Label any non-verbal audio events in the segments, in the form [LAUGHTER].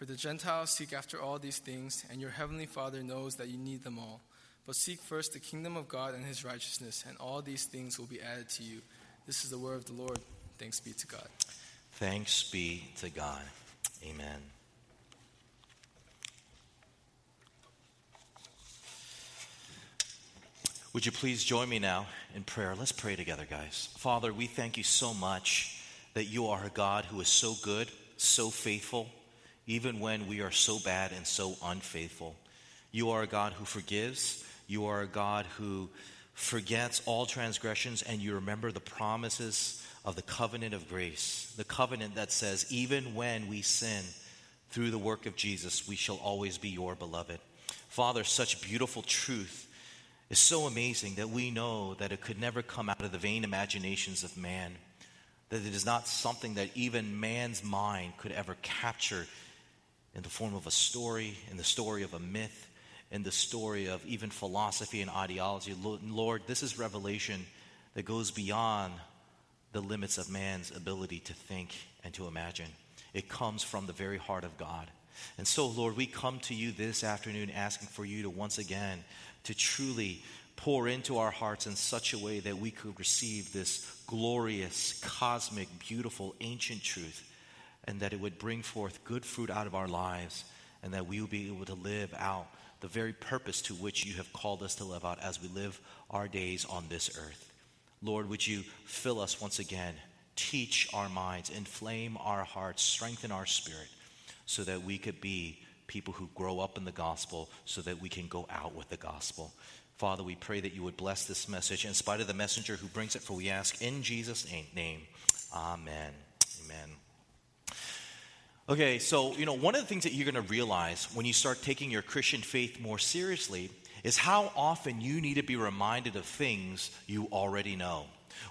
For the Gentiles seek after all these things, and your heavenly Father knows that you need them all. But seek first the kingdom of God and his righteousness, and all these things will be added to you. This is the word of the Lord. Thanks be to God. Thanks be to God. Amen. Would you please join me now in prayer? Let's pray together, guys. Father, we thank you so much that you are a God who is so good, so faithful even when we are so bad and so unfaithful. You are a God who forgives. You are a God who forgets all transgressions, and you remember the promises of the covenant of grace, the covenant that says, even when we sin through the work of Jesus, we shall always be your beloved. Father, such beautiful truth is so amazing that we know that it could never come out of the vain imaginations of man, that it is not something that even man's mind could ever capture in the form of a story, in the story of a myth, in the story of even philosophy and ideology. Lord, this is revelation that goes beyond the limits of man's ability to think and to imagine. It comes from the very heart of God. And so, Lord, we come to you this afternoon asking for you to once again to truly pour into our hearts in such a way that we could receive this glorious, cosmic, beautiful, ancient truth and that it would bring forth good fruit out of our lives, and that we will be able to live out the very purpose to which you have called us to live out as we live our days on this earth. Lord, would you fill us once again, teach our minds, inflame our hearts, strengthen our spirit, so that we could be people who grow up in the gospel, so that we can go out with the gospel. Father, we pray that you would bless this message in spite of the messenger who brings it, for we ask in Jesus' name. Amen. Amen. Okay, so, you know, one of the things that you're going to realize when you start taking your Christian faith more seriously is how often you need to be reminded of things you already know.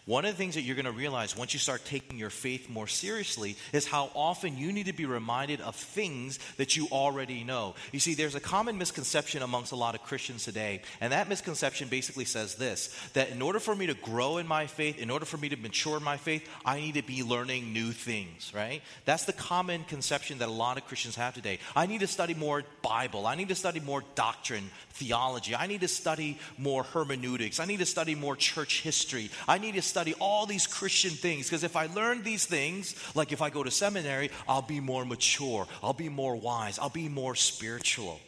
One of the things that you're going to realize once you start taking your faith more seriously is how often you need to be reminded of things that you already know. You see, there's a common misconception amongst a lot of Christians today, and that misconception basically says this that in order for me to grow in my faith, in order for me to mature in my faith, I need to be learning new things, right? That's the common conception that a lot of Christians have today. I need to study more Bible, I need to study more doctrine, theology, I need to study more hermeneutics, I need to study more church history, I need to study all these Christian things because if I learn these things, like if I go to seminary, I'll be more mature, I'll be more wise, I'll be more spiritual.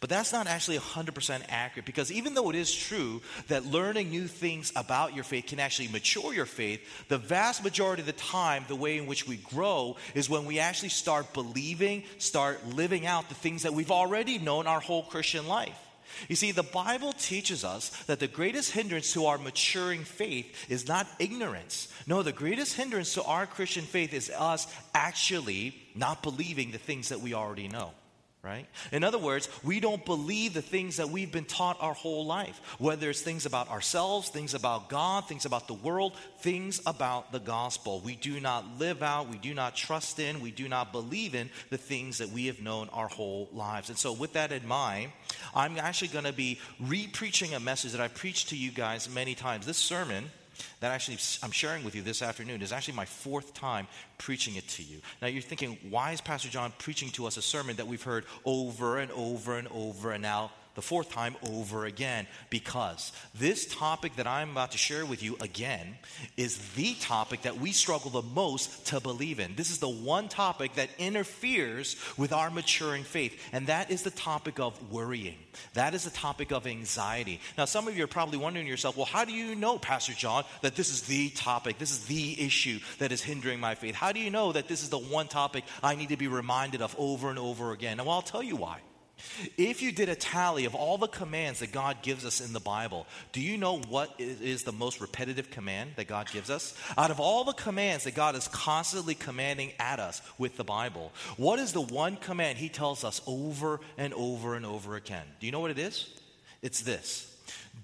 But that's not actually 100% accurate because even though it is true that learning new things about your faith can actually mature your faith, the vast majority of the time, the way in which we grow is when we actually start believing, start living out the things that we've already known our whole Christian life. You see, the Bible teaches us that the greatest hindrance to our maturing faith is not ignorance. No, the greatest hindrance to our Christian faith is us actually not believing the things that we already know right? In other words, we don't believe the things that we've been taught our whole life, whether it's things about ourselves, things about God, things about the world, things about the gospel. We do not live out, we do not trust in, we do not believe in the things that we have known our whole lives. And so, with that in mind, I'm actually going to be re preaching a message that I've preached to you guys many times. This sermon that actually I'm sharing with you this afternoon is actually my fourth time preaching it to you. Now you're thinking, why is Pastor John preaching to us a sermon that we've heard over and over and over and now the fourth time over again. Because this topic that I'm about to share with you again is the topic that we struggle the most to believe in. This is the one topic that interferes with our maturing faith, and that is the topic of worrying. That is the topic of anxiety. Now, some of you are probably wondering yourself, well, how do you know, Pastor John, that this is the topic, this is the issue that is hindering my faith? How do you know that this is the one topic I need to be reminded of over and over again? And well, I'll tell you why. If you did a tally of all the commands that God gives us in the Bible, do you know what is the most repetitive command that God gives us? Out of all the commands that God is constantly commanding at us with the Bible, what is the one command He tells us over and over and over again? Do you know what it is? It's this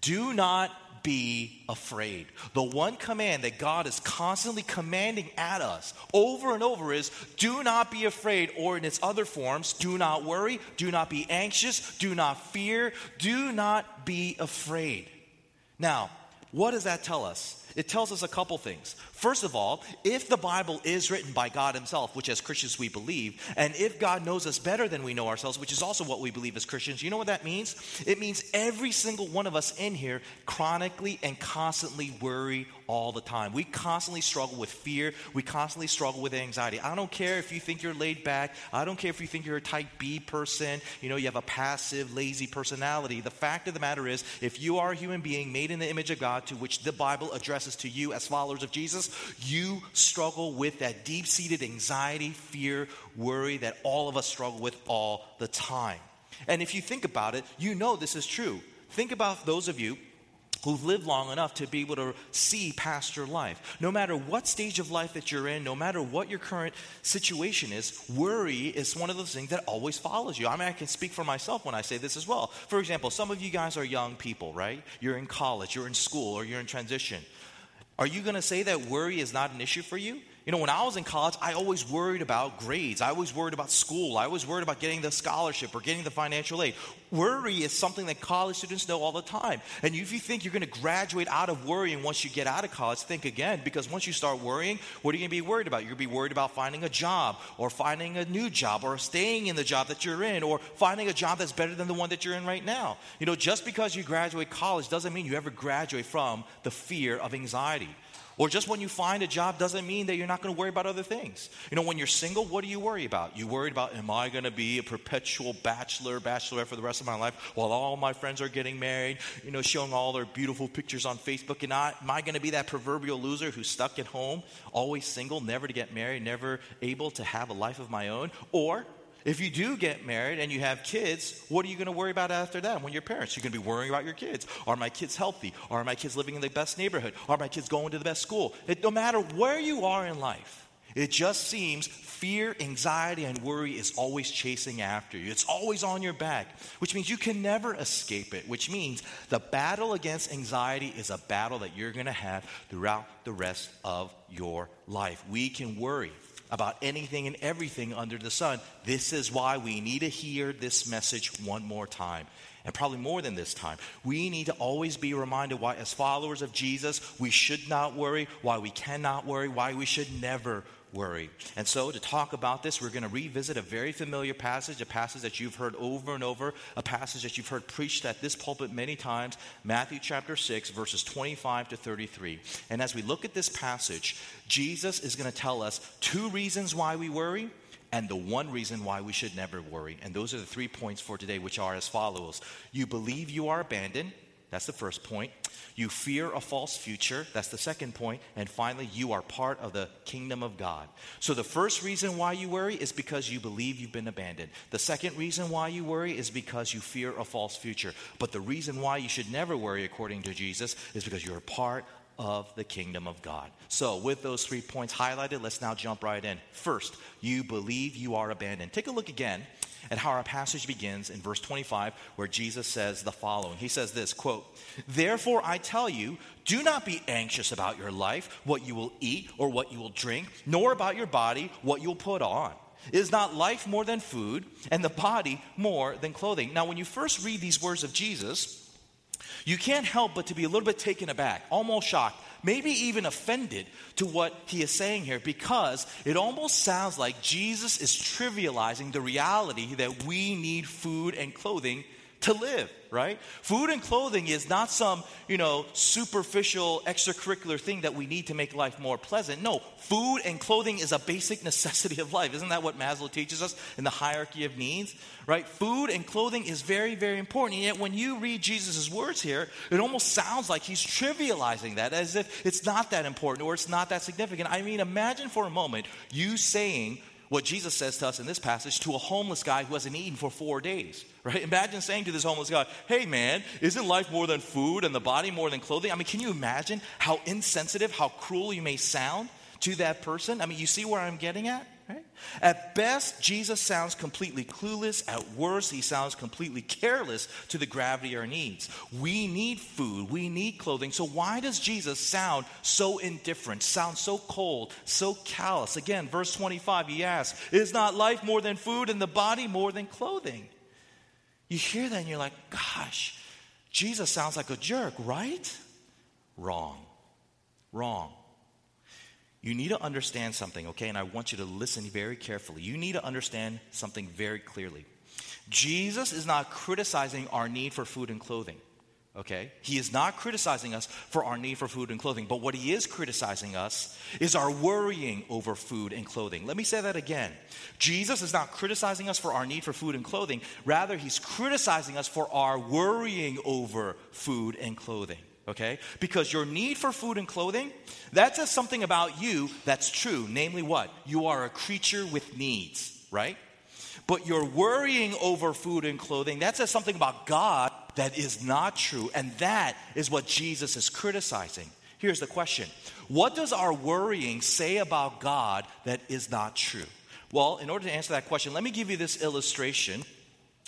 Do not be afraid. The one command that God is constantly commanding at us over and over is do not be afraid, or in its other forms, do not worry, do not be anxious, do not fear, do not be afraid. Now, what does that tell us? It tells us a couple things. First of all, if the Bible is written by God Himself, which as Christians we believe, and if God knows us better than we know ourselves, which is also what we believe as Christians, you know what that means? It means every single one of us in here chronically and constantly worry all the time. We constantly struggle with fear. We constantly struggle with anxiety. I don't care if you think you're laid back. I don't care if you think you're a type B person. You know, you have a passive, lazy personality. The fact of the matter is, if you are a human being made in the image of God, to which the Bible addresses to you as followers of Jesus, you struggle with that deep seated anxiety, fear, worry that all of us struggle with all the time. And if you think about it, you know this is true. Think about those of you who've lived long enough to be able to see past your life. No matter what stage of life that you're in, no matter what your current situation is, worry is one of those things that always follows you. I mean, I can speak for myself when I say this as well. For example, some of you guys are young people, right? You're in college, you're in school, or you're in transition. Are you going to say that worry is not an issue for you? You know, when I was in college, I always worried about grades. I always worried about school. I always worried about getting the scholarship or getting the financial aid. Worry is something that college students know all the time. And if you think you're going to graduate out of worrying once you get out of college, think again, because once you start worrying, what are you going to be worried about? You're going to be worried about finding a job or finding a new job or staying in the job that you're in or finding a job that's better than the one that you're in right now. You know, just because you graduate college doesn't mean you ever graduate from the fear of anxiety. Or just when you find a job doesn't mean that you're not going to worry about other things. You know, when you're single, what do you worry about? You worried about, am I going to be a perpetual bachelor, bachelorette for the rest of my life while all my friends are getting married, you know, showing all their beautiful pictures on Facebook? And I, am I going to be that proverbial loser who's stuck at home, always single, never to get married, never able to have a life of my own? Or if you do get married and you have kids, what are you going to worry about after that when you're parents? You're going to be worrying about your kids. Are my kids healthy? Are my kids living in the best neighborhood? Are my kids going to the best school? It, no matter where you are in life, it just seems fear, anxiety, and worry is always chasing after you. It's always on your back, which means you can never escape it, which means the battle against anxiety is a battle that you're going to have throughout the rest of your life. We can worry about anything and everything under the sun. This is why we need to hear this message one more time. And probably more than this time. We need to always be reminded why, as followers of Jesus, we should not worry, why we cannot worry, why we should never worry. And so, to talk about this, we're going to revisit a very familiar passage, a passage that you've heard over and over, a passage that you've heard preached at this pulpit many times Matthew chapter 6, verses 25 to 33. And as we look at this passage, Jesus is going to tell us two reasons why we worry and the one reason why we should never worry. And those are the three points for today, which are as follows You believe you are abandoned. That's the first point. You fear a false future. That's the second point. And finally, you are part of the kingdom of God. So, the first reason why you worry is because you believe you've been abandoned. The second reason why you worry is because you fear a false future. But the reason why you should never worry, according to Jesus, is because you're part of the kingdom of God. So, with those three points highlighted, let's now jump right in. First, you believe you are abandoned. Take a look again at how our passage begins in verse 25 where Jesus says the following. He says this, quote, "Therefore I tell you, do not be anxious about your life, what you will eat or what you will drink, nor about your body, what you'll put on." Is not life more than food, and the body more than clothing? Now, when you first read these words of Jesus, you can't help but to be a little bit taken aback, almost shocked maybe even offended to what he is saying here because it almost sounds like Jesus is trivializing the reality that we need food and clothing to live, right? Food and clothing is not some, you know, superficial extracurricular thing that we need to make life more pleasant. No, food and clothing is a basic [LAUGHS] necessity of life. Isn't that what Maslow teaches us in the hierarchy of needs? Right? Food and clothing is very, very important. And yet, when you read Jesus' words here, it almost sounds like he's trivializing that as if it's not that important or it's not that significant. I mean, imagine for a moment you saying, what Jesus says to us in this passage to a homeless guy who hasn't eaten for four days, right? Imagine saying to this homeless guy, hey man, isn't life more than food and the body more than clothing? I mean, can you imagine how insensitive, how cruel you may sound to that person? I mean, you see where I'm getting at? Right? At best, Jesus sounds completely clueless. At worst, he sounds completely careless to the gravity of our needs. We need food, we need clothing. So, why does Jesus sound so indifferent, sound so cold, so callous? Again, verse 25, he asks, Is not life more than food and the body more than clothing? You hear that and you're like, Gosh, Jesus sounds like a jerk, right? Wrong. Wrong. You need to understand something, okay? And I want you to listen very carefully. You need to understand something very clearly. Jesus is not criticizing our need for food and clothing, okay? He is not criticizing us for our need for food and clothing, but what he is criticizing us is our worrying over food and clothing. Let me say that again. Jesus is not criticizing us for our need for food and clothing, rather, he's criticizing us for our worrying over food and clothing okay? Because your need for food and clothing, that says something about you that's true. Namely, what? You are a creature with needs, right? But you're worrying over food and clothing, that says something about God that is not true. And that is what Jesus is criticizing. Here's the question What does our worrying say about God that is not true? Well, in order to answer that question, let me give you this illustration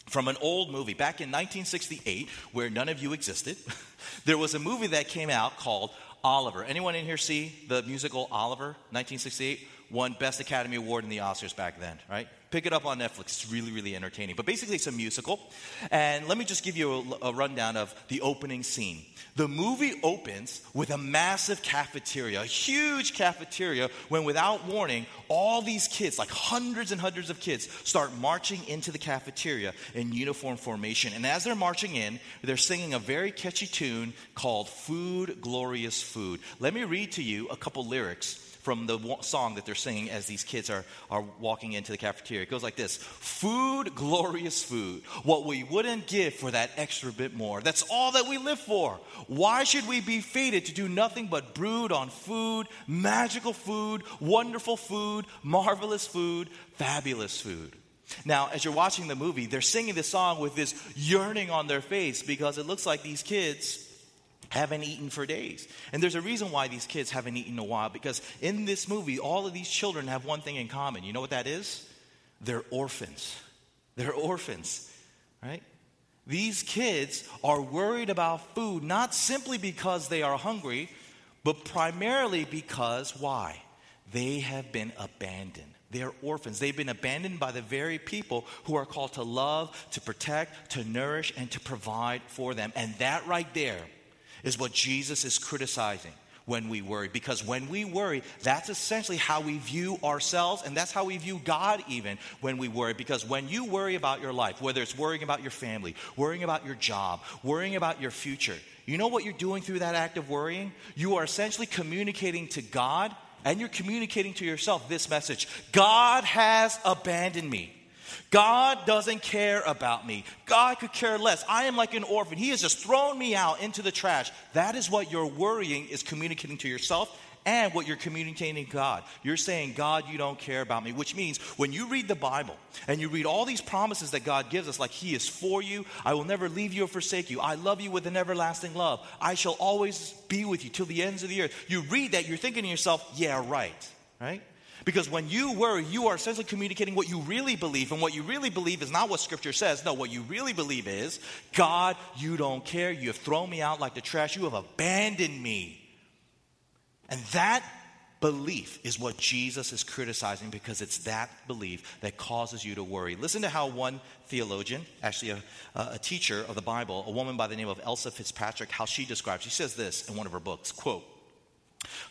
from an old movie back in 1968 where none of you existed. [LAUGHS] there was a movie that came out called Oliver. Anyone in here see the musical Oliver, 1968? Won Best Academy Award in the Oscars back then, right? Pick it up on Netflix. It's really, really entertaining. But basically, it's a musical. And let me just give you a, a rundown of the opening scene. The movie opens with a massive cafeteria, a huge cafeteria, when without warning, all these kids, like hundreds and hundreds of kids, start marching into the cafeteria in uniform formation. And as they're marching in, they're singing a very catchy tune called Food, Glorious Food. Let me read to you a couple lyrics from the song that they're singing as these kids are, are walking into the cafeteria. It goes like this Food, glorious food. What we wouldn't give for that extra bit more. That's all that we live for. Why should we be fated to do nothing but brood on food, magical food, wonderful food, marvelous food, fabulous food? Now, as you're watching the movie, they're singing this song with this yearning on their face because it looks like these kids haven't eaten for days. And there's a reason why these kids haven't eaten in a while because in this movie, all of these children have one thing in common. You know what that is? They're orphans. They're orphans, right? These kids are worried about food not simply because they are hungry, but primarily because why? They have been abandoned. They are orphans. They've been abandoned by the very people who are called to love, to protect, to nourish, and to provide for them. And that right there is what Jesus is criticizing when we worry. Because when we worry, that's essentially how we view ourselves, and that's how we view God even when we worry. Because when you worry about your life, whether it's worrying about your family, worrying about your job, worrying about your future, you know what you're doing through that act of worrying? You are essentially communicating to God and you're communicating to yourself this message God has abandoned me. God doesn't care about me. God could care less. I am like an orphan. He has just thrown me out into the trash. That is what your worrying is communicating to yourself and what you're communicating to God. You're saying, God, you don't care about me, which means when you read the Bible and you read all these promises that God gives us, like He is for you, I will never leave you or forsake you, I love you with an everlasting love, I shall always be with you till the ends of the earth. You read that, you're thinking to yourself, yeah, right, right? Because when you worry, you are essentially communicating what you really believe. And what you really believe is not what Scripture says. No, what you really believe is God, you don't care. You have thrown me out like the trash. You have abandoned me. And that belief is what Jesus is criticizing because it's that belief that causes you to worry. Listen to how one theologian, actually a, a, teacher of the Bible, a woman by the name of Elyse Fitzpatrick, how she describes. She says this in one of her books, quote,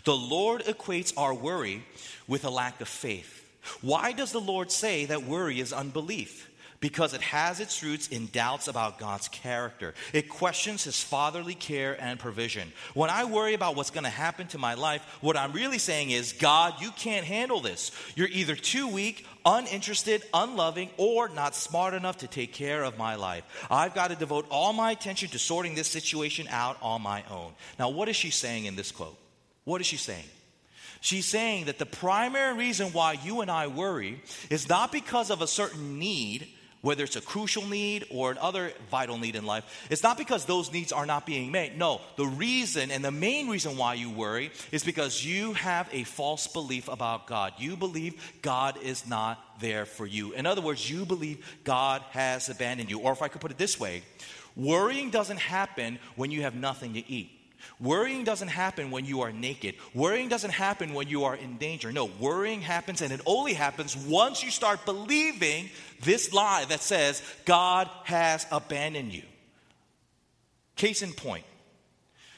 the Lord equates our worry with a lack of faith. Why does the Lord say that worry is unbelief? because it has its roots in doubts about God's character. It questions his fatherly care and provision. When I worry about what's going to happen to my life, what I'm really saying is, God, you can't handle this. You're either too weak, uninterested, unloving, or not smart enough to take care of my life. I've got to devote all my attention to sorting this situation out on my own. Now, what is she saying in this quote? What is she saying? She's saying that the primary reason why you and I worry is not because of a certain need whether it's a crucial need or another vital need in life, it's not because those needs are not being met. No, the reason and the main reason why you worry is because you have a false belief about God. You believe God is not there for you. In other words, you believe God has abandoned you. Or if I could put it this way, worrying doesn't happen when you have nothing to eat. Worrying doesn't happen when you are naked. Worrying doesn't happen when you are in danger. No, worrying happens and it only happens once you start believing this lie that says God has abandoned you. Case in point.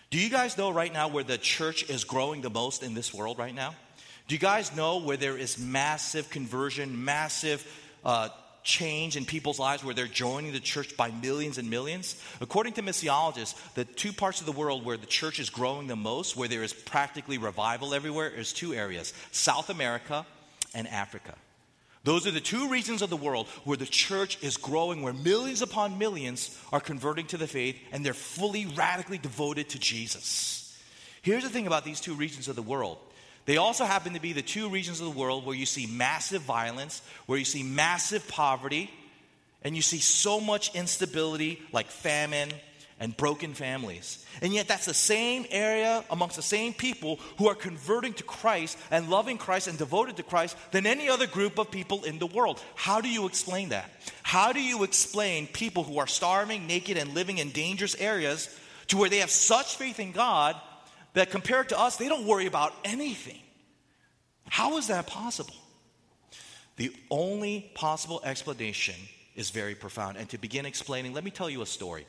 Do you guys know right now where the church is growing the most in this world right now? Do you guys know where there is massive conversion, massive uh, change in people's lives where they're joining the church by millions and millions? According to missiologists, the two parts of the world where the church is growing the most, where there is practically revival everywhere, is two areas South America and Africa. Those are the two regions of the world where the church is growing, where millions upon millions are converting to the faith and they're fully, radically devoted to Jesus. Here's the thing about these two regions of the world they also happen to be the two regions of the world where you see massive violence, where you see massive poverty, and you see so much instability like famine and broken families. And yet, that's the same area amongst the same people who are converting to Christ and loving Christ and devoted to Christ than any other group of people in the world. How do you explain that? How do you explain people who are starving, naked, and living in dangerous areas to where they have such faith in God that compared to us, they don't worry about anything. How is that possible? The only possible explanation is very profound. And to begin explaining, let me tell you a story.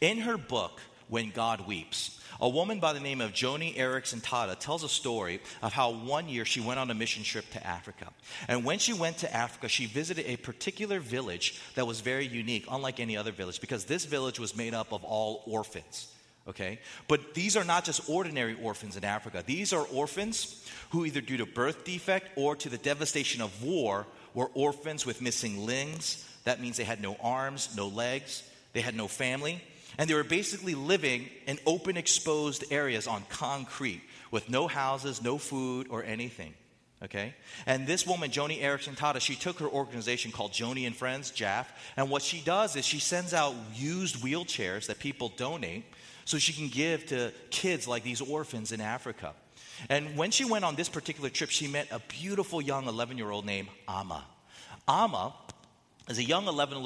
In her book, When God Weeps, a woman by the name of Joni Eareckson Tada tells a story of how one year she went on a mission trip to Africa. And when she went to Africa, she visited a particular village that was very unique, unlike any other village, because this village was made up of all orphans okay? But these are not just ordinary orphans in Africa. These are orphans who, either due to birth defect or to the devastation of war, were orphans with missing limbs. That means they had no arms, no legs, they had no family. And they were basically living in open, exposed areas on concrete with no houses, no food, or anything. Okay? And this woman, Joni Eareckson Tada, she took her organization called Joni and Friends, JAF, and what she does is she sends out used wheelchairs that people donate so she can give to kids like these orphans in Africa. And when she went on this particular trip, she met a beautiful young 11 year old named Ama. Ama is a young 11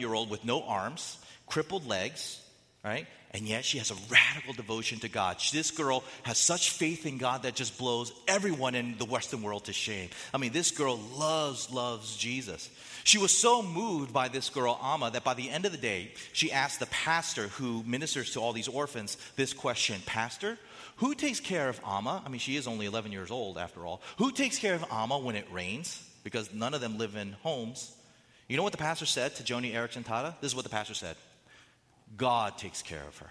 year old with no arms, crippled legs, right? And yet she has a radical devotion to God. This girl has such faith in God that just blows everyone in the Western world to shame. I mean, this girl loves, loves Jesus. She was so moved by this girl, Ama, that by the end of the day, she asked the pastor who ministers to all these orphans this question Pastor, who takes care of Ama? I mean, she is only 11 years old after all. Who takes care of Ama when it rains? Because none of them live in homes. You know what the pastor said to Joni Eareckson Tada? This is what the pastor said God takes care of her.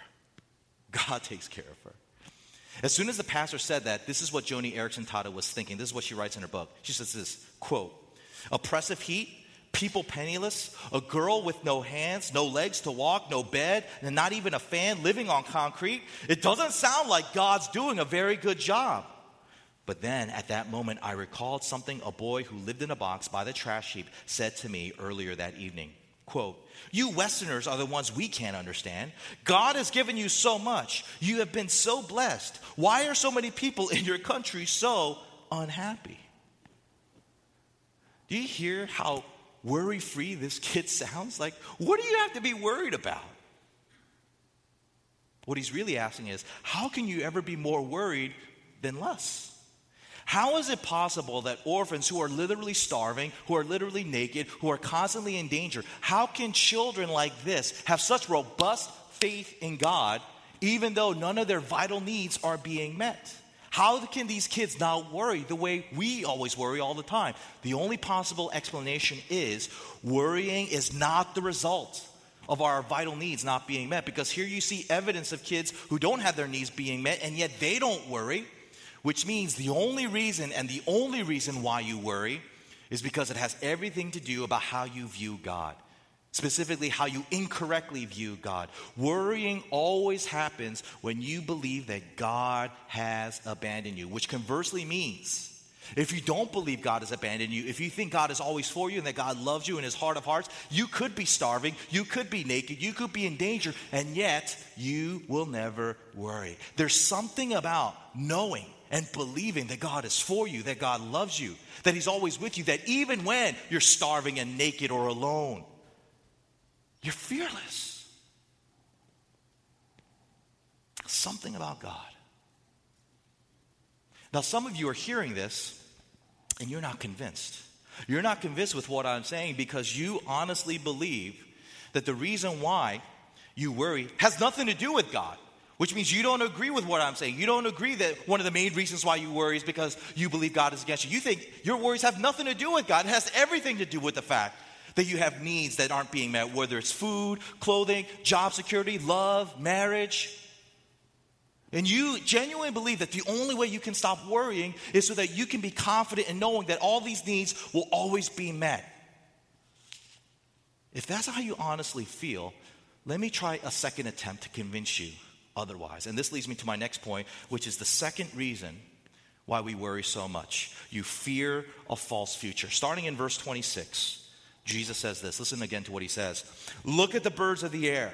God [LAUGHS] takes care of her. As soon as the pastor said that, this is what Joni Eareckson Tada was thinking. This is what she writes in her book. She says this quote, oppressive heat, people penniless, a girl with no hands, no legs to walk, no bed, and not even a fan living on concrete. It doesn't sound like God's doing a very good job. But then at that moment, I recalled something a boy who lived in a box by the trash heap said to me earlier that evening. Quote, you Westerners are the ones we can't understand. God has given you so much. You have been so blessed. Why are so many people in your country so unhappy? Do you hear how worry free this kid [LAUGHS] sounds? Like, what do you have to be worried about? What he's really asking is, how can you ever be more worried than less? How is it possible that orphans who are literally starving, who are literally naked, who are constantly in danger, how can children like this have such robust faith in God even though none of their vital needs are being met? How can these kids not worry the way we always worry all the time? The only possible explanation is worrying is not the result of our vital needs not being met. Because here you see evidence of kids who don't have their needs being met, and yet they don't worry, which means the only reason and the only reason why you worry is because it has everything to do about how you view God. Specifically, how you incorrectly view God. Worrying always happens when you believe that God has abandoned you, which conversely means if you don't believe God has abandoned you, if you think God is always for you and that God loves you in his heart of hearts, you could be starving, you could be naked, you could be in danger, and yet you will never worry. There's something about knowing and believing that God is for you, that God loves you, that he's always with you, that even when you're starving and naked or alone, you're fearless. Something about God. Now, some of you are hearing this and you're not convinced. You're not convinced with what I'm saying because you honestly believe that the reason why you worry has nothing to do with God. Which means you don't agree with what I'm saying. You don't agree that one of the main reasons why you worry is because you believe God is against you. You think your worries have nothing to do with God. It has everything to do with the fact that you have needs that aren't being met, whether it's food, clothing, job security, love, marriage. And you genuinely believe that the only way you can stop worrying is so that you can be confident in knowing that all these needs will always be met. If that's how you honestly feel, let me try a second attempt to convince you otherwise. And this leads me to my next point, which is the second reason why we worry so much. You fear a false future. Starting in verse 26, Jesus says this. Listen again to what he says Look at the birds of the air.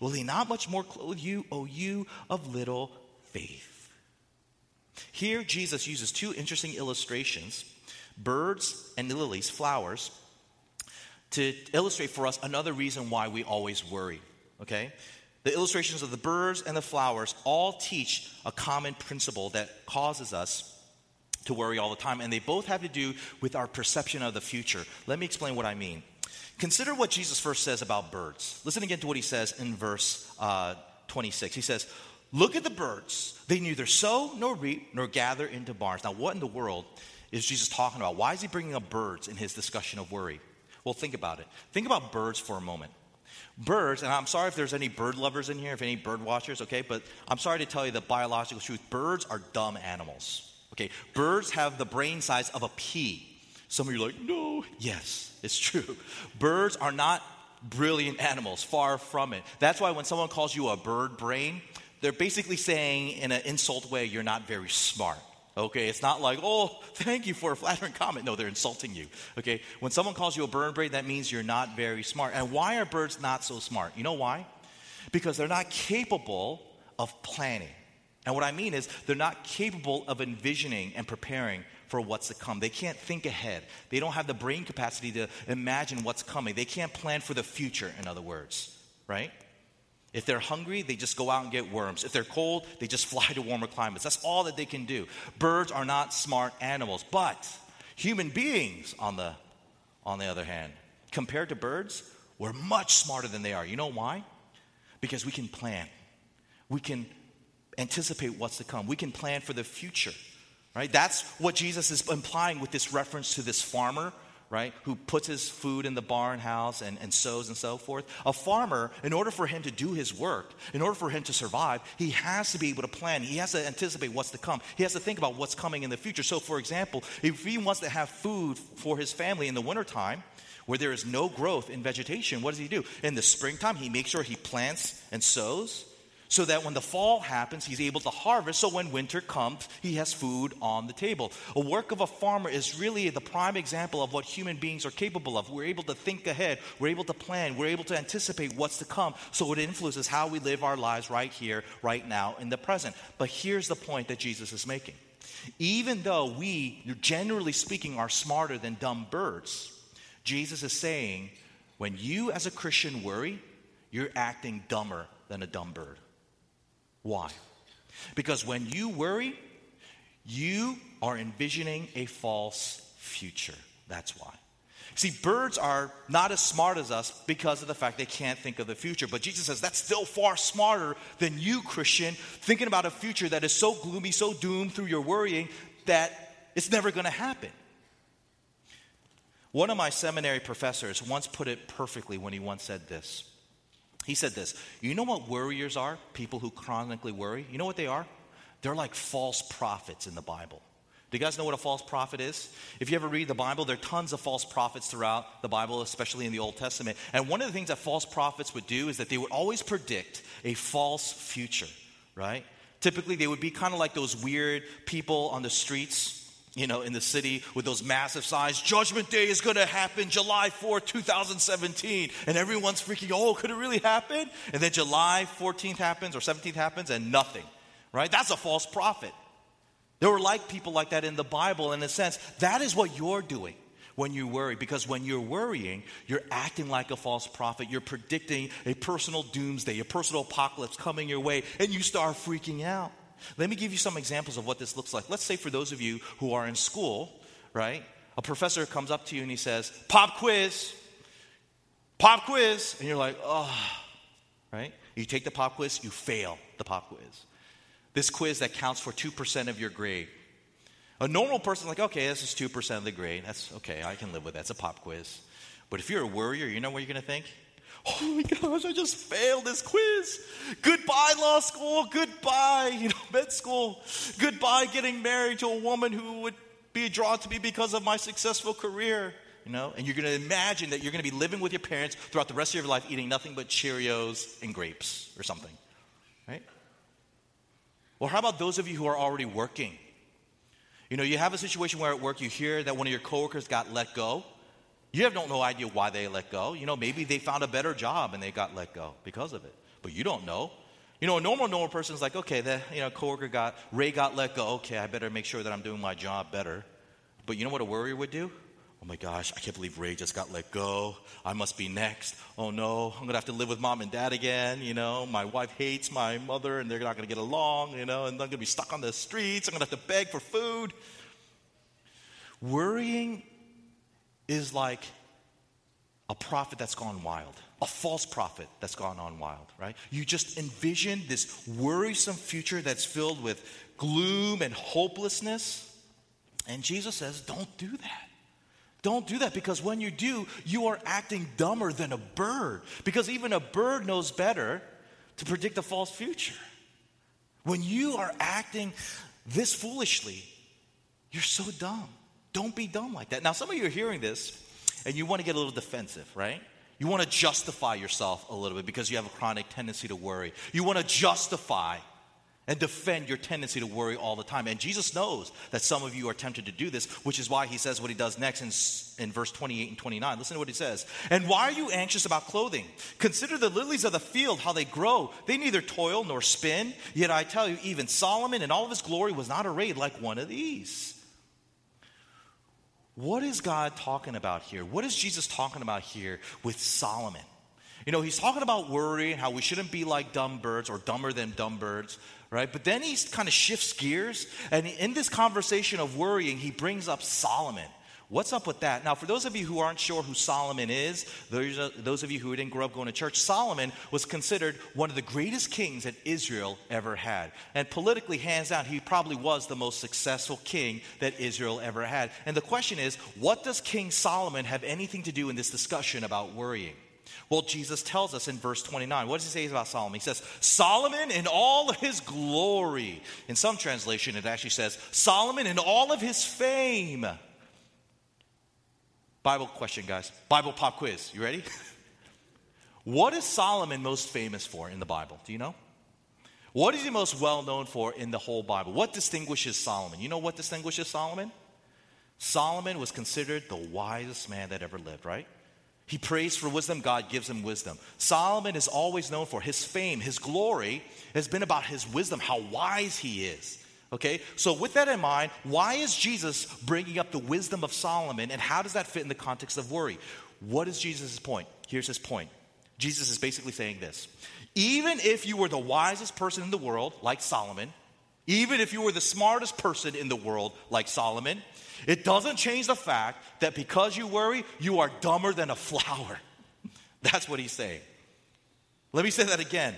Will he not much more clothe you, O you of little faith? Here, Jesus uses two interesting illustrations birds and lilies, flowers, to illustrate for us another reason why we always worry. Okay? The illustrations of the birds and the flowers all teach a common principle that causes us to worry all the time, and they both have to do with our perception of the future. Let me explain what I mean. Consider what Jesus first says about birds. Listen again to what he says in verse uh, 26. He says, Look at the birds. They neither sow nor reap nor gather into barns. Now, what in the world is Jesus talking about? Why is he bringing up birds in his discussion of worry? Well, think about it. Think about birds for a moment. Birds, and I'm sorry if there's any bird lovers in here, if any bird watchers, okay, but I'm sorry to tell you the biological truth. Birds are dumb animals. Okay, birds have the brain size of a pea. Some of you are like, no. Yes, it's true. Birds are not brilliant animals, far from it. That's why when someone calls you a bird brain, they're basically saying in an insult way, you're not very smart. Okay, it's not like, oh, thank you for a flattering comment. No, they're insulting you. Okay, when someone calls you a bird brain, that means you're not very smart. And why are birds not so smart? You know why? Because they're not capable of planning. And what I mean is, they're not capable of envisioning and preparing for what's to come. They can't think ahead. They don't have the brain capacity to imagine what's coming. They can't plan for the future, in other words, right? If they're hungry, they just go out and get worms. If they're cold, they just [LAUGHS] fly to warmer climates. That's all that they can do. Birds are not smart animals, but human beings, on the, on the other hand, compared to birds, we're much smarter than they are. You know why? Because we can plan. We can anticipate what's to come. We can plan for the future. Right? That's what Jesus is implying with this reference to this farmer, right? Who puts his food in the barn house and, and sows and so forth. A farmer, in order for him to do his work, in order for him to survive, he has to be able to plan. He has to anticipate what's to come. He has to think about what's coming in the future. So, for example, if he wants to have food for his family in the wintertime, where there is no growth in vegetation, what does he do? In the springtime, he makes sure he plants and sows so that when the fall happens, he's able to harvest. So when winter comes, he has food on the table. A work of a farmer is really the prime example of what human beings are capable of. We're able to think ahead, we're able to plan, we're able to anticipate what's to come. So it influences how we live our lives right here, right now, in the present. But here's the point that Jesus is making Even though we, generally speaking, are smarter than dumb birds, Jesus is saying when you as a Christian worry, you're acting dumber than a dumb bird. Why? Because when you worry, you are envisioning a false future. That's why. See, birds are not as smart as us because of the fact they can't think of the future. But Jesus says that's still far smarter than you, Christian, thinking about a future that is so gloomy, so doomed through your worrying that it's never going to happen. One of my seminary professors once put it perfectly when he once said this. He said this You know what worriers are? People who chronically worry. You know what they are? They're like false prophets in the Bible. Do you guys know what a false prophet is? If you ever read the Bible, there are tons of false prophets throughout the Bible, especially in the Old Testament. And one of the things that false prophets would do is that they would always predict a false future, right? Typically, they would be kind of like those weird people on the streets you know, in the city with those massive signs. Judgment Day is going to happen July 4th, 2017. And everyone's freaking, oh, could it really happen? And then July 14th happens or 17th happens and nothing, right? That's a false prophet. There were like people like that in the Bible in a sense. That is what you're doing when you worry because when you're worrying, you're acting like a false prophet. You're predicting a personal doomsday, a personal apocalypse coming your way, and you start freaking out. Let me give you some examples of what this looks like. Let's say for those of you who are in school, right? A professor comes up to you and he says, Pop quiz, pop quiz. And you're like, oh, right? You take the pop quiz, you fail the pop quiz. This quiz that counts for 2% of your grade. A normal person, like, okay, this is 2% of the grade. That's okay, I can live with that. It's a pop quiz. But if you're a worrier, you know what you're going to think? oh my gosh, I just failed this quiz. Goodbye, law school. Goodbye, you med school. Goodbye, getting married to a woman who would be drawn to me because of my successful career. You know, and you're going to imagine that you're going to be living with your parents throughout the rest of your life eating nothing but Cheerios and grapes or something, right? Well, how about those of you who are already working? You know, you have a situation where at work you hear that one of your coworkers got let go. You have no idea why they let go. You know, maybe they found a better job and they got let go because of it. But you don't know. You know, a normal, normal person is like, okay, the you know, coworker got Ray got let go. Okay, I better make sure that I'm doing my job better. But you know what a worrier would do? Oh my gosh, I can't believe Ray just got let go. I must be next. Oh no, I'm gonna have to live with mom and dad again. You know, my wife hates my mother and they're not gonna get along, you know, and I'm gonna be stuck on the streets. I'm gonna have to beg for food. Worrying is like a prophet that's gone wild, a false prophet that's gone on wild, right? You just envision this worrisome future that's filled with gloom and hopelessness. And Jesus says, don't do that. Don't do that because when you do, you are acting dumber than a bird. Because even a bird knows better to predict a false future. When you are acting this foolishly, you're so dumb. Don't be dumb like that. Now, some of you are hearing this and you want to get a little defensive, right? You want to justify yourself a little bit because you have a chronic tendency to worry. You want to justify and defend your tendency to worry all the time. And Jesus knows that some of you are tempted to do this, which is why he says what he does next in, in verse 28 and 29. Listen to what he says. And why are you anxious about clothing? Consider the lilies of the field, how they grow. They neither toil nor spin. Yet I tell you, even Solomon in all of his glory was not arrayed like one of these. What is God talking about here? What is Jesus talking about here with Solomon? You know, he's talking about worry and how we shouldn't be like dumb birds or dumber than dumb birds, right? But then he kind of shifts gears, and in this conversation of worrying, he brings up Solomon. What's up with that? Now, for those of you who aren't sure who Solomon is, those, those of you who didn't grow up going to church, Solomon was considered one of the greatest kings that Israel ever had. And politically, hands down, he probably was the most successful king that Israel ever had. And the question is, what does King Solomon have anything to do in this discussion about worrying? Well, Jesus tells us in verse 29. What does he say about Solomon? He says, Solomon in all of his glory. In some translation, it actually says, Solomon in all of his fame. Bible question, guys. Bible pop quiz. You ready? [LAUGHS] what is Solomon most famous for in the Bible? Do you know? What is he most well known for in the whole Bible? What distinguishes Solomon? You know what distinguishes Solomon? Solomon was considered the wisest man that ever lived, right? He prays for wisdom, God gives him wisdom. Solomon is always known for his fame, his glory has been about his wisdom, how wise he is. Okay? So, with that in mind, why is Jesus bringing up the wisdom of Solomon and how does that fit in the context of worry? What is Jesus' point? Here's his point Jesus is basically saying this Even if you were the wisest person in the world, like Solomon, even if you were the smartest person in the world, like Solomon, it doesn't change the fact that because you worry, you are dumber than a [LAUGHS] flower. That's what he's saying. Let me say that again.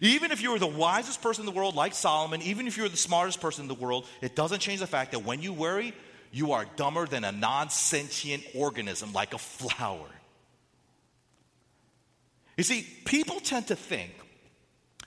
Even if you were the wisest person in the world, like Solomon, even if you were the smartest person in the world, it doesn't change the fact that when you worry, you are dumber than a non sentient organism, like a flower. You see, people tend to think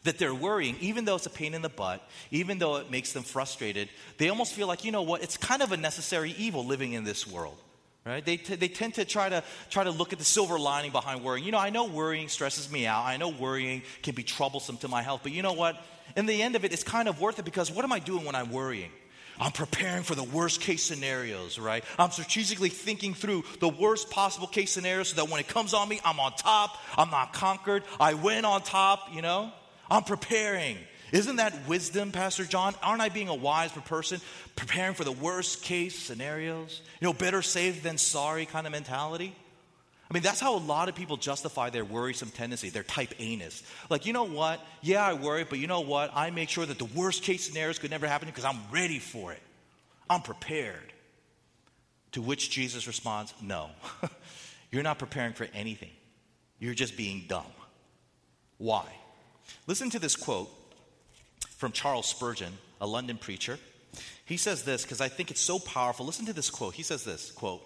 that they're worrying, even though it's a pain in the butt, even though it makes them frustrated, they almost feel like, you know what, it's kind of a necessary evil living in this world. Right? They, t- they tend to try to try to look at the silver lining behind worrying. You know, I know worrying stresses me out. I know worrying can be troublesome to my health, but you know what? In the end of it, it's kind of worth it because what am I doing when I'm worrying? I'm preparing for the worst case scenarios, right? I'm strategically thinking through the worst possible case scenarios so that when it comes on me, I'm on top. I'm not conquered. I win on top, you know? I'm preparing. Isn't that wisdom, Pastor John? Aren't I being a wise person, preparing for the worst case scenarios? You know, better safe than sorry kind of mentality? I mean, that's how a lot of people justify their worrisome tendency, their type A-ness. Like, you know what? Yeah, I worry, but you know what? I make sure that the worst case scenarios could never happen because I'm ready for it. I'm prepared. To which Jesus responds, No, [LAUGHS] you're not preparing for anything. You're just being dumb. Why? Listen to this quote from Charles Spurgeon, a London preacher. He says this because I think it's so powerful. Listen to this quote. He says this quote,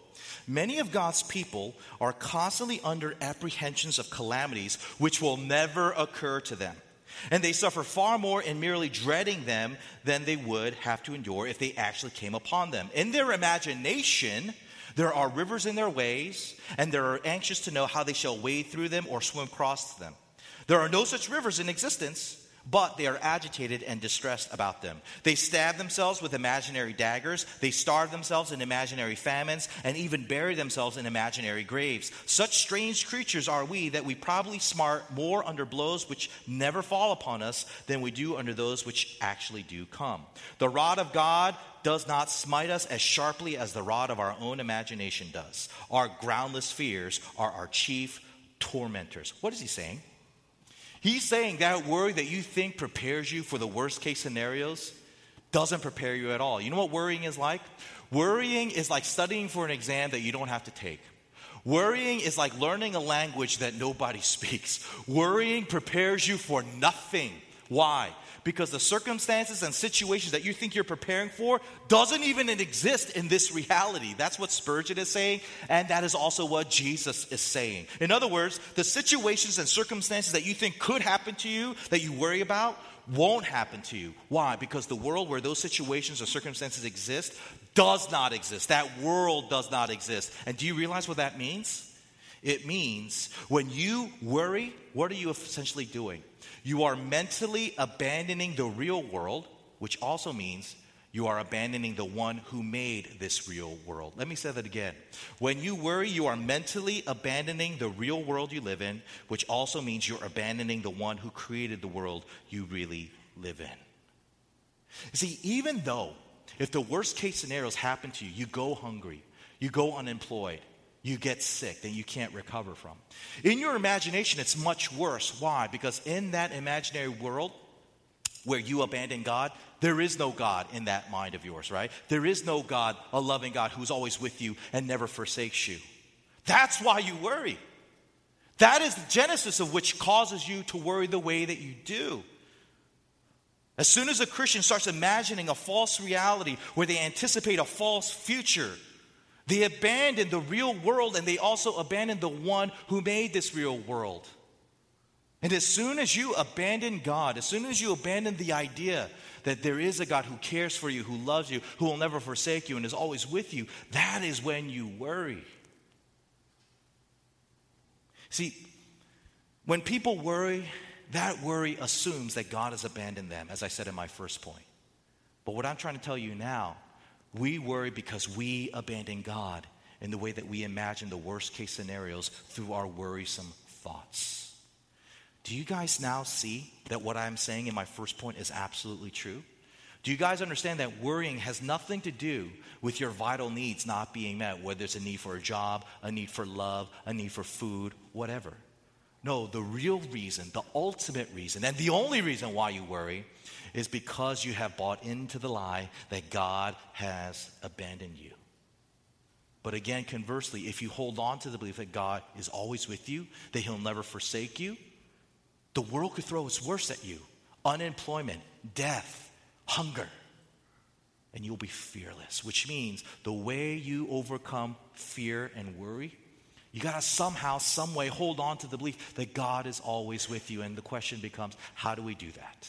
Many of God's people are constantly under apprehensions of calamities which will never occur to them. And they suffer far more in merely dreading them than they would have to endure if they actually came upon them. In their imagination, there are rivers in their ways, and they are anxious to know how they shall wade through them or swim across them. There are no such rivers in existence, but they are agitated and distressed about them. They stab themselves with imaginary daggers, they starve themselves in imaginary famines, and even bury themselves in imaginary graves. Such strange creatures are we that we probably smart more under blows which never fall upon us than we do under those which actually do come. The rod of God does not smite us as sharply as the rod of our own imagination does. Our groundless fears are our chief tormentors. What is he saying? He's saying that worry that you think prepares you for the worst case scenarios doesn't prepare you at all. You know what worrying is like? Worrying is like studying for an exam that you don't have to take. Worrying is like learning a language that nobody [LAUGHS] speaks. Worrying prepares you for nothing. Why? Because the circumstances and situations that you think you're preparing for doesn't even exist in this reality. That's what Spurgeon is saying, and that is also what Jesus is saying. In other words, the situations and circumstances that you think could happen to you, that you worry about, won't happen to you. Why? Because the world where those situations or circumstances exist does not exist. That world does not exist. And do you realize what that means? It means when you worry, what are you essentially doing? You are mentally abandoning the real world, which also means you are abandoning the one who made this real world. Let me say that again. When you worry, you are mentally abandoning the real world you live in, which also means you're abandoning the one who created the world you really live in. See, even though if the worst case scenarios happen to you, you go hungry, you go unemployed, you get sick that you can't recover from. In your imagination, it's much worse. Why? Because in that imaginary world where you abandon God, there is no God in that mind of yours, right? There is no God, a loving God who's always with you and never forsakes you. That's why you worry. That is the genesis of which causes you to worry the way that you do. As soon as a Christian starts imagining a false reality where they anticipate a false future, they abandoned the real world and they also abandoned the one who made this real world. And as soon as you abandon God, as soon as you abandon the idea that there is a God who cares for you, who loves you, who will never forsake you, and is always with you, that is when you worry. See, when people worry, that worry assumes that God has abandoned them, as I said in my first point. But what I'm trying to tell you now we worry because we abandon God in the way that we imagine the worst case scenarios through our worrisome thoughts. Do you guys now see that what I'm saying in my first point is absolutely true? Do you guys understand that worrying has nothing to do with your vital needs not being met, whether it's a need for a job, a need for love, a need for food, whatever? No, the real reason, the ultimate reason, and the only reason why you worry is because you have bought into the lie that God has abandoned you. But again, conversely, if you hold on to the belief that God is always with you, that He'll never forsake you, the world could throw its worst at you unemployment, death, hunger. And you'll be fearless, which means the way you overcome fear and worry, you got to somehow, some way hold on to the belief that God is always with you. And the question becomes, how do we do that?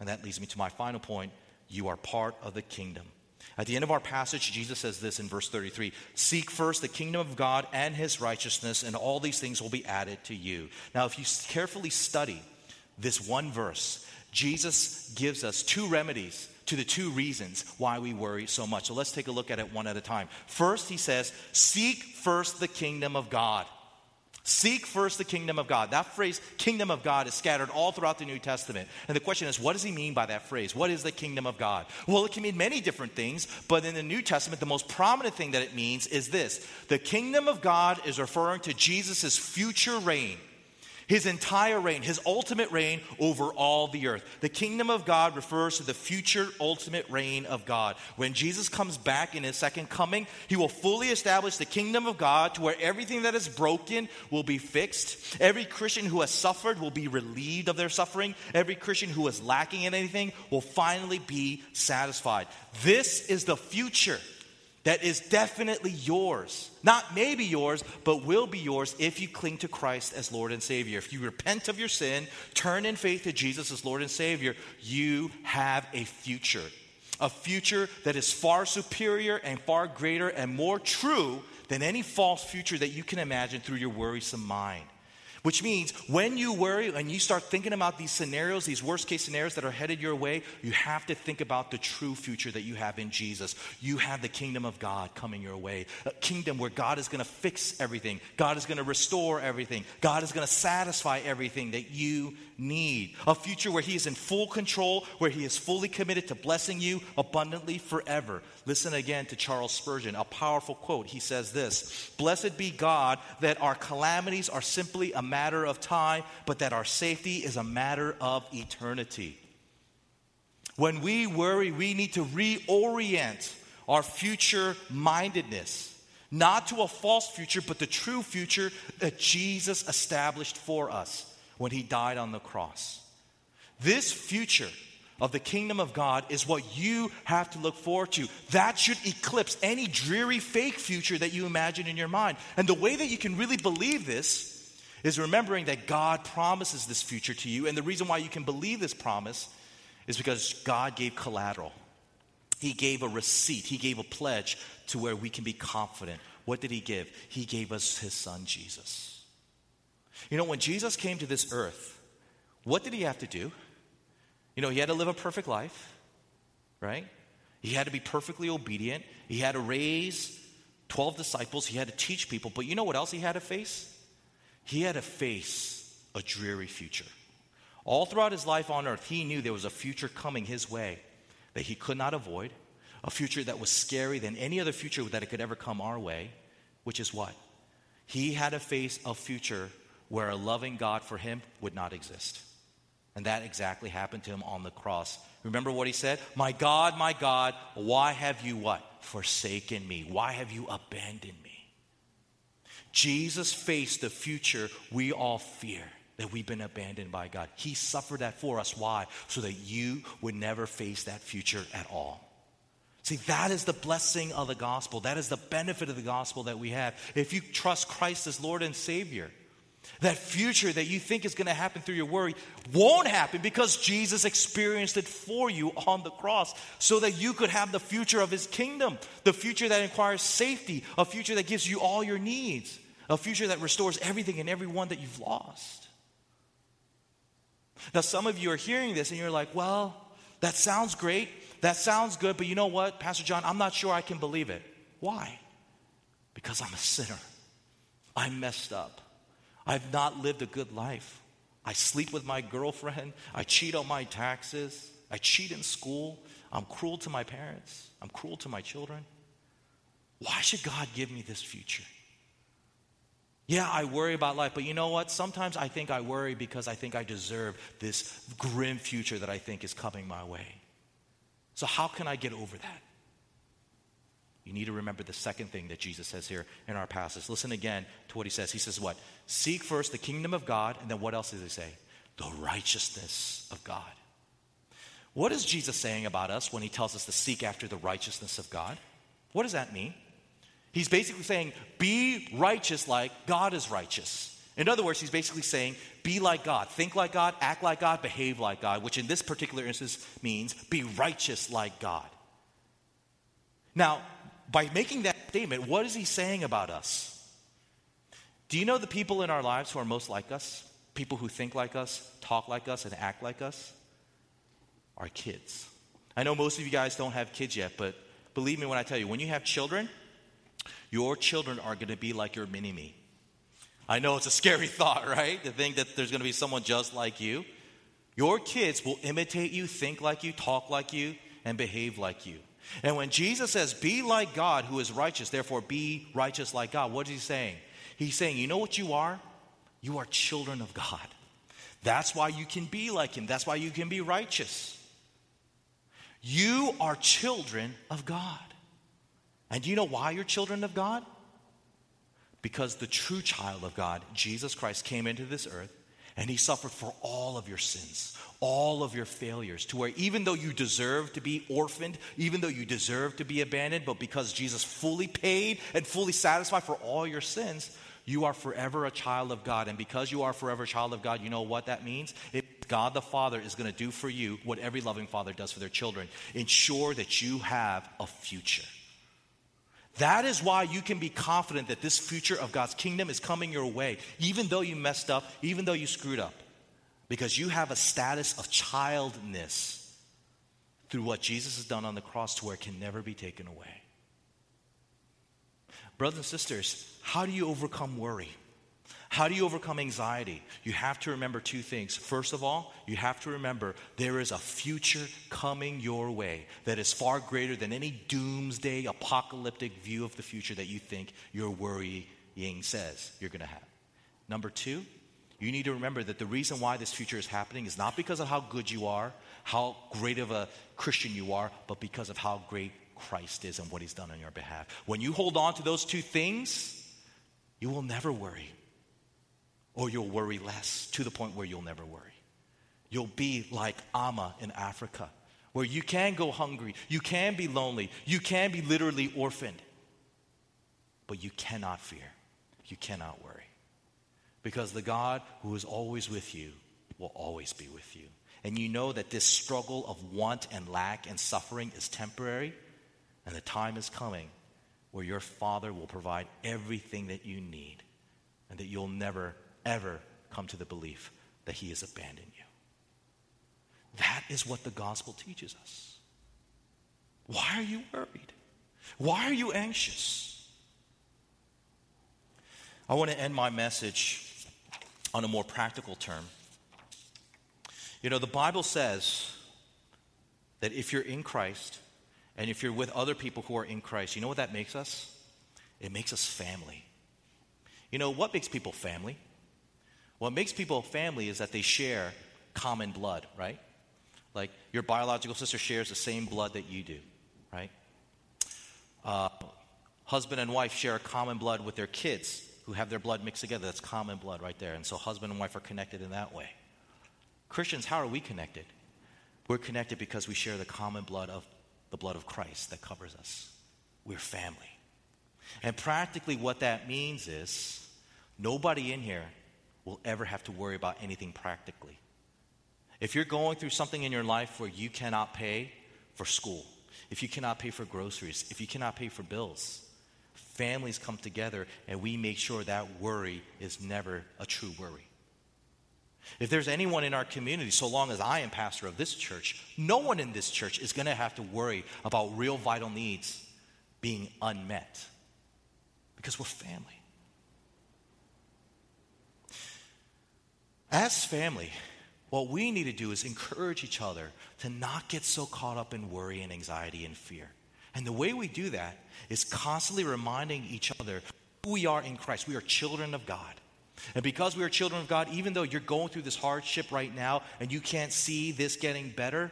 And that leads me to my final point you are part of the kingdom. At the end of our passage, Jesus says this in verse 33 Seek first the kingdom of God and his righteousness, and all these things will be added to you. Now, if you carefully study this one verse, Jesus gives us two remedies to the two reasons why we worry so much. So let's take a look at it one at a time. First, he says, Seek first the kingdom of God. Seek first the kingdom of God. That phrase, kingdom of God, is scattered all throughout the New Testament. And the question is, what does he mean by that phrase? What is the kingdom of God? Well, it can mean many different things, but in the New Testament, the most prominent thing that it means is this the kingdom of God is referring to Jesus' future reign his entire reign, his ultimate reign over all the earth. The kingdom of God refers to the future ultimate reign of God. When Jesus comes back in his second coming, he will fully establish the kingdom of God to where everything that is broken will be fixed. Every Christian who has suffered will be relieved of their suffering. Every Christian who is lacking in anything will finally be satisfied. This is the future that is definitely yours. Not maybe yours, but will be yours if you cling to Christ as Lord and Savior. If you repent of your sin, turn in faith to Jesus as Lord and Savior, you have a future. A future that is far superior and far greater and more true than any false future that you can imagine through your worrisome mind. Which means when you worry and you start thinking about these scenarios, these worst case scenarios that are headed your way, you have to think about the true future that you have in Jesus. You have the kingdom of God coming your way. A kingdom where God is going to fix everything, God is going to restore everything, God is going to satisfy everything that you need. A future where He is in full control, where He is fully committed to blessing you abundantly forever. Listen again to Charles Spurgeon, a powerful quote. He says this Blessed be God that our calamities are simply a matter of time, but that our safety is a matter of eternity. When we worry, we need to reorient our future mindedness, not to a false future, but the true future that Jesus established for us when he died on the cross. This future of the kingdom of God is what you have to look forward to. That should eclipse any dreary fake future that you imagine in your mind. And the way that you can really believe this is remembering that God promises this future to you. And the reason why you can believe this promise is because God gave collateral. He gave a receipt, He gave a pledge to where we can be confident. What did He give? He gave us His Son, Jesus. You know, when Jesus came to this earth, what did He have to do? You know, He had to live a perfect life, right? He had to be perfectly obedient. He had to raise 12 disciples. He had to teach people. But you know what else He had to face? He had to face a dreary future. All throughout his life on earth, he knew there was a future coming his way that he could not avoid, a future that was scary than any other future that it could ever come our way, which is what? He had to face a future where a loving God for him would not exist. And that exactly happened to him on the cross. Remember what he said? My God, my God, why have you what? Forsaken me. Why have you abandoned me? Jesus faced the future we all fear that we've been abandoned by God. He suffered that for us. Why? So that you would never face that future at all. See, that is the blessing of the gospel. That is the benefit of the gospel that we have. If you trust Christ as Lord and Savior, that future that you think is going to happen through your worry won't happen because Jesus experienced it for you on the cross so that you could have the future of his kingdom, the future that requires safety, a future that gives you all your needs, a future that restores everything and everyone that you've lost. Now, some of you are hearing this and you're like, well, that sounds great. That sounds good, but you know what, Pastor John, I'm not sure I can believe it. Why? Because I'm a sinner. I'm messed up. I've not lived a good life. I sleep with my girlfriend. I cheat on my taxes. I cheat in school. I'm cruel to my parents. I'm cruel to my children. Why should God give me this future? Yeah, I worry about life, but you know what? Sometimes I think I worry because I think I deserve this grim future that I think is coming my way. So, how can I get over that? You need to remember the second thing that Jesus says here in our passage. Listen again to what he says. He says, What? Seek first the kingdom of God, and then what else does he say? The righteousness of God. What is Jesus saying about us when he tells us to seek after the righteousness of God? What does that mean? He's basically saying, be righteous like God is righteous. In other words, he's basically saying, be like God, think like God, act like God, behave like God, which in this particular instance means be righteous like God. Now, by making that statement, what is he saying about us? Do you know the people in our lives who are most like us? People who think like us, talk like us, and act like us? Our kids. I know most of you guys don't have kids yet, but believe me when I tell you, when you have children, your children are going to be like your mini me. I know it's a scary [LAUGHS] thought, right? To think that there's going to be someone just like you. Your kids will imitate you, think like you, talk like you, and behave like you. And when Jesus says, Be like God who is righteous, therefore be righteous like God, what is he saying? He's saying, You know what you are? You are children of God. That's why you can be like him. That's why you can be righteous. You are children of God. And do you know why you're children of God? Because the true child of God, Jesus Christ, came into this earth and he suffered for all of your sins, all of your failures, to where even though you deserve to be orphaned, even though you deserve to be abandoned, but because Jesus fully paid and fully satisfied for all your sins, you are forever a child of God. And because you are forever a child of God, you know what that means? It, God the Father is going to do for you what every loving father does for their children ensure that you have a future. That is why you can be confident that this future of God's kingdom is coming your way, even though you messed up, even though you screwed up, because you have a status of childness through what Jesus has done on the cross to where it can never be taken away. Brothers and sisters, how do you overcome worry? How do you overcome anxiety? You have to remember two things. First of all, you have to remember there is a future coming your way that is far greater than any doomsday apocalyptic view of the future that you think your worrying says you're going to have. Number two, you need to remember that the reason why this future is happening is not because of how good you are, how great of a Christian you are, but because of how great Christ is and what he's done on your behalf. When you hold on to those two things, you will never worry or you'll worry less to the point where you'll never worry. You'll be like Amma in Africa, where you can go hungry, you can be lonely, you can be literally orphaned, but you cannot fear, you cannot worry. Because the God who is always with you will always be with you. And you know that this struggle of want and lack and suffering is temporary, and the time is coming where your Father will provide everything that you need, and that you'll never ever come to the belief that he has abandoned you. That is what the gospel teaches us. Why are you worried? Why are you anxious? I want to end my message on a more practical term. You know, the Bible says that if you're in Christ and if you're with other people who are in Christ, you know what that makes us? It makes us family. You know, what makes people family? What makes people family is that they share common blood, right? Like your biological sister shares the same blood that you do, right? Uh, husband and wife share a common blood with their kids who have their blood mixed together. That's common blood right there. And so husband and wife are connected in that way. Christians, how are we connected? We're connected because we share the common blood of the blood of Christ that covers us. We're family. And practically, what that means is nobody in here will ever have to worry about anything practically. If you're going through something in your life where you cannot pay for school, if you cannot pay for groceries, if you cannot pay for bills, families come together and we make sure that worry is never a true worry. If there's anyone in our community, so long as I am pastor of this church, no one in this church is going to have to worry about real vital needs being unmet because we're family. As family, What we need to do is encourage each other to not get so caught up in worry and anxiety and fear. And the way we do that is constantly reminding each other who we are in Christ. We are children of God. And because we are children of God, even though you're going through this hardship right now and you can't see this getting better,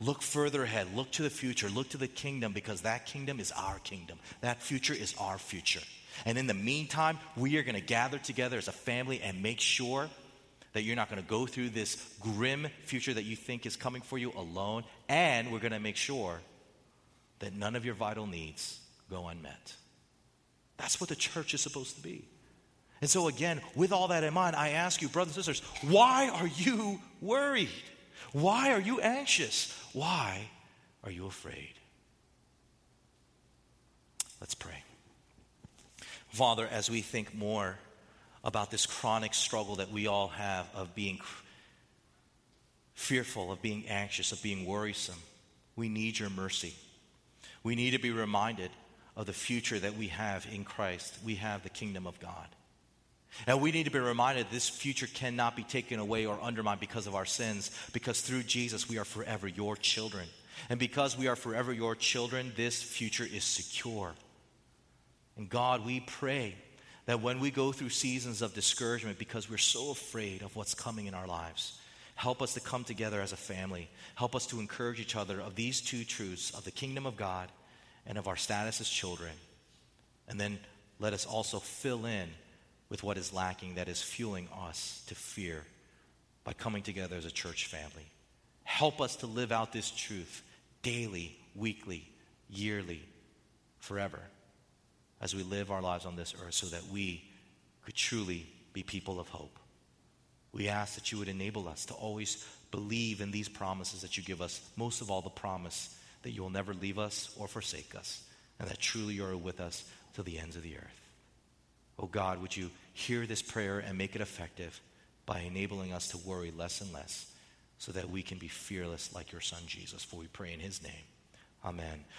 look further ahead. Look to the future. Look to the kingdom because that kingdom is our kingdom. That future is our future. And in the meantime, we are going to gather together as a family and make sure that you're not going to go through this grim future that you think is coming for you alone. And we're going to make sure that none of your vital needs go unmet. That's what the church is supposed to be. And so, again, with all that in mind, I ask you, brothers and sisters, why are you worried? Why are you anxious? Why are you afraid? Let's pray. Father, as we think more about this chronic struggle that we all have of being fearful, of being anxious, of being worrisome, we need your mercy. We need to be reminded of the future that we have in Christ. We have the kingdom of God. And we need to be reminded this future cannot be taken away or undermined because of our sins, because through Jesus we are forever your children. And because we are forever your children, this future is secure. And God, we pray that when we go through seasons of discouragement because we're so afraid of what's coming in our lives, help us to come together as a family. Help us to encourage each other of these two truths of the kingdom of God and of our status as children. And then let us also fill in with what is lacking that is fueling us to fear by coming together as a church family. Help us to live out this truth daily, weekly, yearly, forever as we live our lives on this earth so that we could truly be people of hope. We ask that you would enable us to always believe in these promises that you give us, most of all, the promise that you will never leave us or forsake us, and that truly you are with us to the ends of the earth. Oh God, would you hear this prayer and make it effective by enabling us to worry less and less so that we can be fearless like your son Jesus. For we pray in his name. Amen.